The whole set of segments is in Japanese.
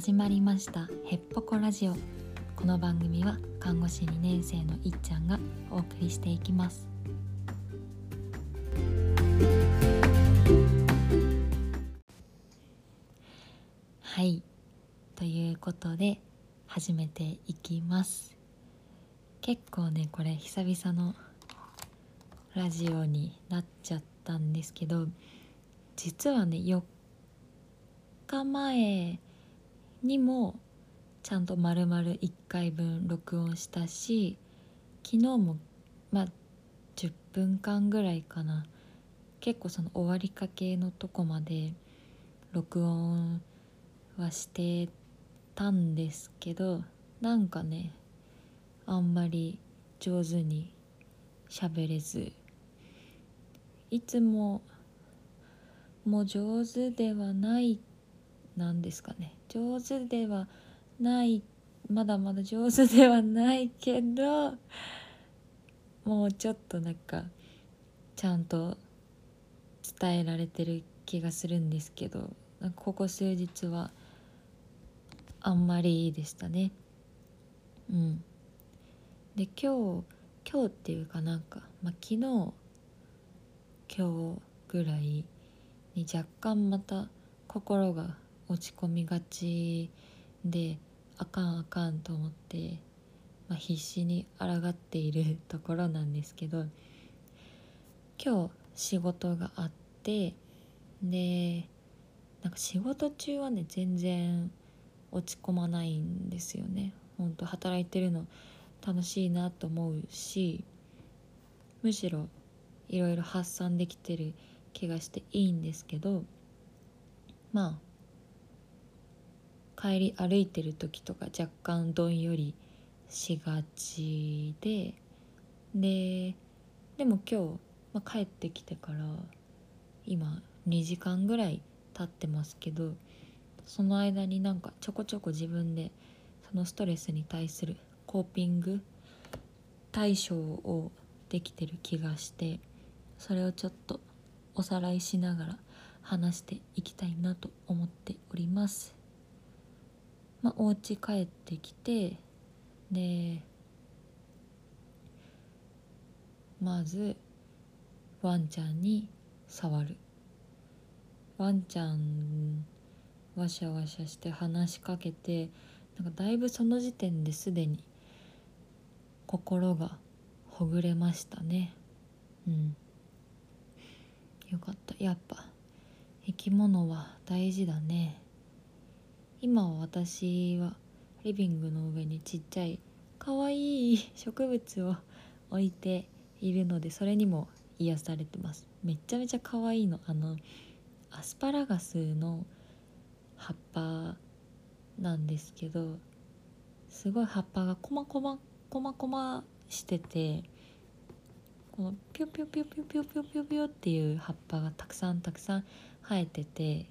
始まりましたヘッポコラジオ。この番組は看護師2年生のいっちゃんがお送りしていきます。はい。ということで始めていきます。結構ねこれ久々のラジオになっちゃったんですけど実はね4日前にもちゃんと丸々1回分録音したし昨日もまあ10分間ぐらいかな。結構その終わりかけのとこまで録音はしてたんですけどなんかねあんまり上手に喋れず。いつももう上手ではないなんですかね。上手ではないまだまだ上手ではないけどもうちょっとなんかちゃんと伝えられてる気がするんですけどここ数日はあんまりいいでしたね。うん。で今日今日っていうかなんか、まあ、昨日今日ぐらいに若干また心が落ち込みがちであかんあかんと思って、まあ、必死に抗っている ところなんですけど今日仕事があってでなんか仕事中はね全然落ち込まないんですよね。本当働いてるの楽しいなと思うしむしろいろいろ発散できてる気がしていいんですけどまあ帰り歩いてる時とか若干どんよりしがちでででも今日、まあ、帰ってきてから今2時間ぐらい経ってますけどその間になんかちょこちょこ自分でそのストレスに対するコーピング対処をできてる気がしてそれをちょっとおさらいしながら話していきたいなと思っております。まあ、お家帰ってきてでまずワンちゃんに触る。ワンちゃんわしゃわしゃして話しかけてなんかだいぶその時点ですでに心がほぐれましたね。うん。よかった。やっぱ生き物は大事だね。今は私はリビングの上にちっちゃいかわいい植物を置いているのでそれにも癒されてますめちゃめちゃかわいいの。あのアスパラガスの葉っぱなんですけどすごい葉っぱがコマコマコマコマしててこのピョピョピョピョピョピョピョピョっていう葉っぱがたくさんたくさん生えてて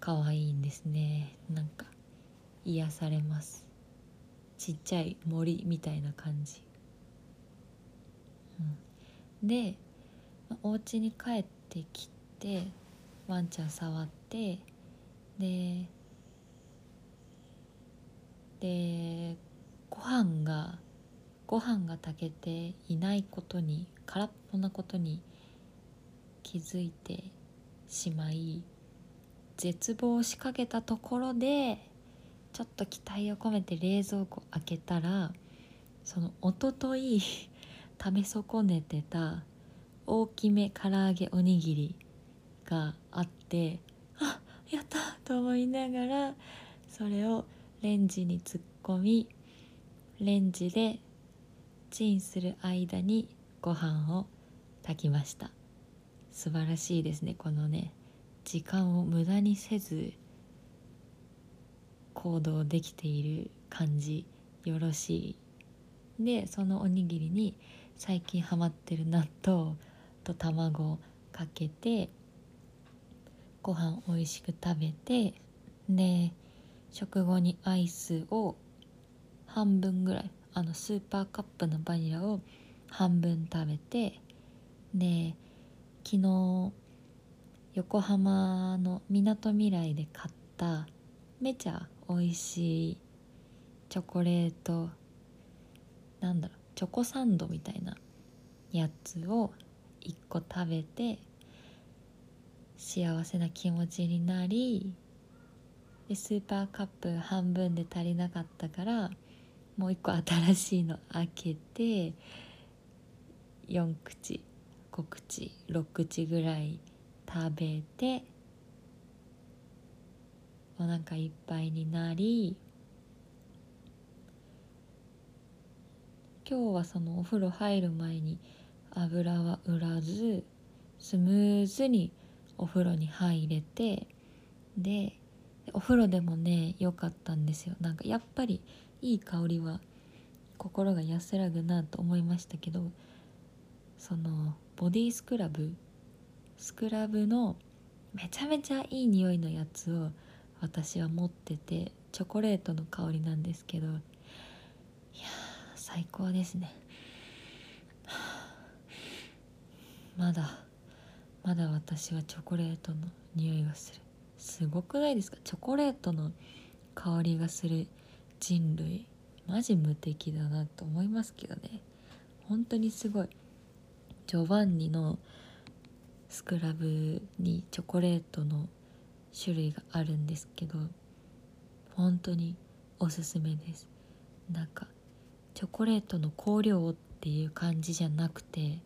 可愛いんですね。なんか癒されます。ちっちゃい森みたいな感じ、うん、でお家に帰ってきてワンちゃん触ってででご飯がご飯が炊けていないことに空っぽなことに気づいてしまい絶望しかけたところでちょっと期待を込めて冷蔵庫開けたらそのおととい食べ損ねてた大きめ唐揚げおにぎりがあってあやった！と思いながらそれをレンジに突っ込みレンジでチンする間にご飯を炊きました。素晴らしいですねこのね時間を無駄にせず行動できている感じよろしい。でそのおにぎりに最近ハマってる納豆と卵をかけてご飯おいしく食べてで食後にアイスを半分ぐらいあのスーパーカップのバニラを半分食べてで昨日横浜のみなとみらいで買っためちゃ美味しいチョコレートなんだろうチョコサンドみたいなやつを1個食べて幸せな気持ちになりでスーパーカップ半分で足りなかったからもう1個新しいの開けて4口5口6口ぐらい食べてお腹いっぱいになり今日はそのお風呂入る前に油は売らずスムーズにお風呂に入れてでお風呂でもね良かったんですよ。なんかやっぱりいい香りは心が安らぐなと思いましたけどそのボディスクラブスクラブのめちゃめちゃいい匂いのやつを私は持っててチョコレートの香りなんですけどいや最高ですね。まだまだ私はチョコレートの匂いがする。すごくないですか？チョコレートの香りがする人類。マジ無敵だなと思いますけどね。本当にすごい。ジョバンニのスクラブにチョコレートの種類があるんですけど本当におすすめです。なんかチョコレートの香料っていう感じじゃなくて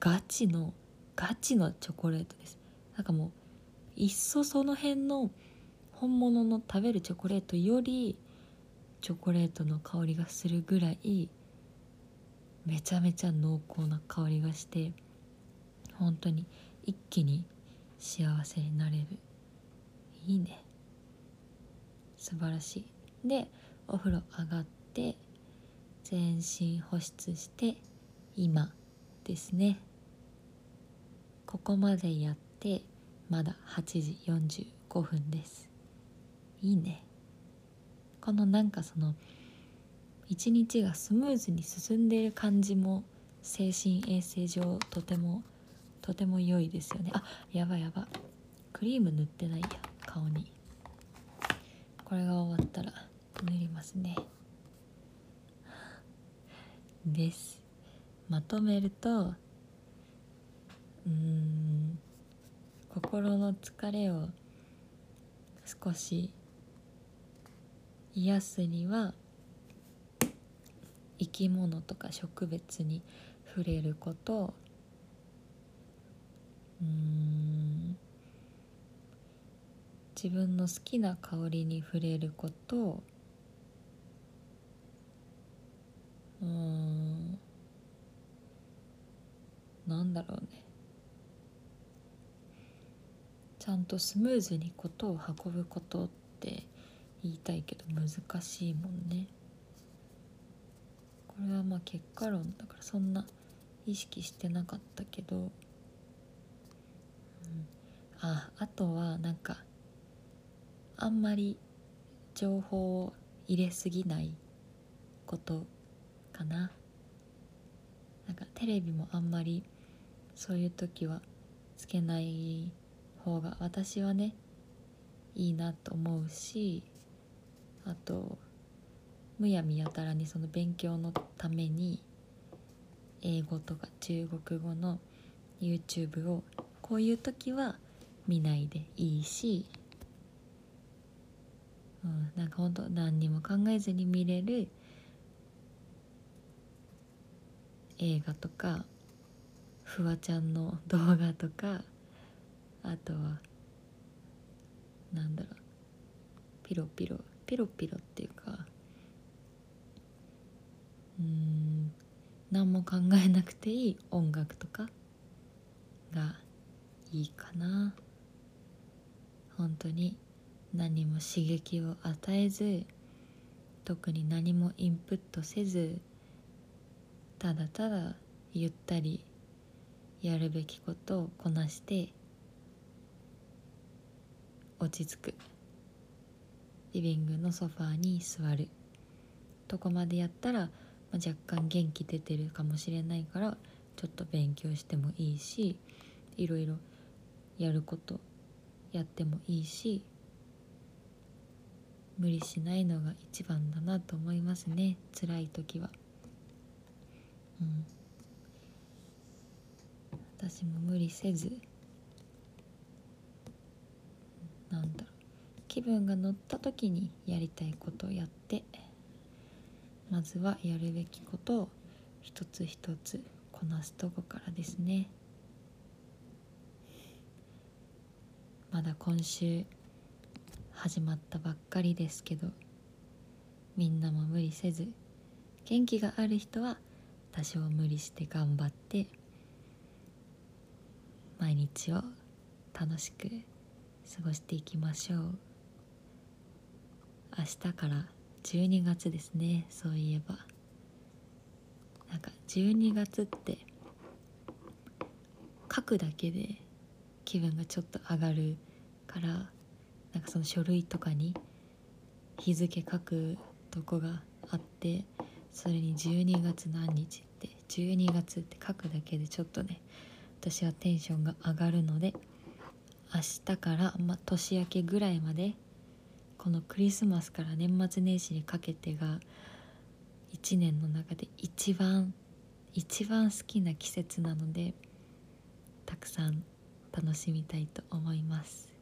ガチのガチのチョコレートです。なんかもういっそその辺の本物の食べるチョコレートよりチョコレートの香りがするぐらいめちゃめちゃ濃厚な香りがして本当に一気に幸せになれる。いいね。素晴らしい。でお風呂上がって全身保湿して今ですね。ここまでやってまだ8時45分です。いいね。このなんかその一日がスムーズに進んでいる感じも精神衛生上とてもとても良いですよね。あやばやばクリーム塗ってないや。顔に。これが終わったら塗りますね。です。まとめるとうん心の疲れを少し癒すには生き物とか植物に触れることうん自分の好きな香りに触れること。うん。なんだろうね。ちゃんとスムーズにことを運ぶことって言いたいけど難しいもんね。これはまあ結果論だからそんな意識してなかったけど、うん、ああとはなんかあんまり情報を入れすぎないことかな。なんかテレビもあんまりそういう時はつけない方が私はねいいなと思うしあとむやみやたらにその勉強のために英語とか中国語の YouTube をこういう時は見ないでいいし、うん、なんかほんと何にも考えずに見れる映画とかフワちゃんの動画とかあとはなんだろうピロピロピロピロっていうかうん何も考えなくていい音楽とかがいいかな。本当に。何も刺激を与えず特に何もインプットせずただただゆったりやるべきことをこなして落ち着く。リビングのソファーに座る。とこまでやったら、まあ、若干元気出てるかもしれないからちょっと勉強してもいいしいろいろやることやってもいいし無理しないのが一番だなと思いますね。辛い時は。うん。私も無理せず。なんだろう。気分が乗った時にやりたいことをやって。まずはやるべきことを一つ一つこなすとこからですね。まだ今週始まったばっかりですけどみんなも無理せず元気がある人は多少無理して頑張って毎日を楽しく過ごしていきましょう。明日から12月ですねそういえば。なんか12月って書くだけで気分がちょっと上がるからなんかその書類とかに日付書くとこがあってそれに12月何日って12月って書くだけでちょっとね私はテンションが上がるので明日から、ま、年明けぐらいまでこのクリスマスから年末年始にかけてが1年の中で一番一番好きな季節なのでたくさん楽しみたいと思います。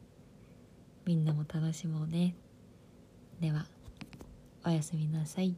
みんなも楽しもうね。ではおやすみなさい。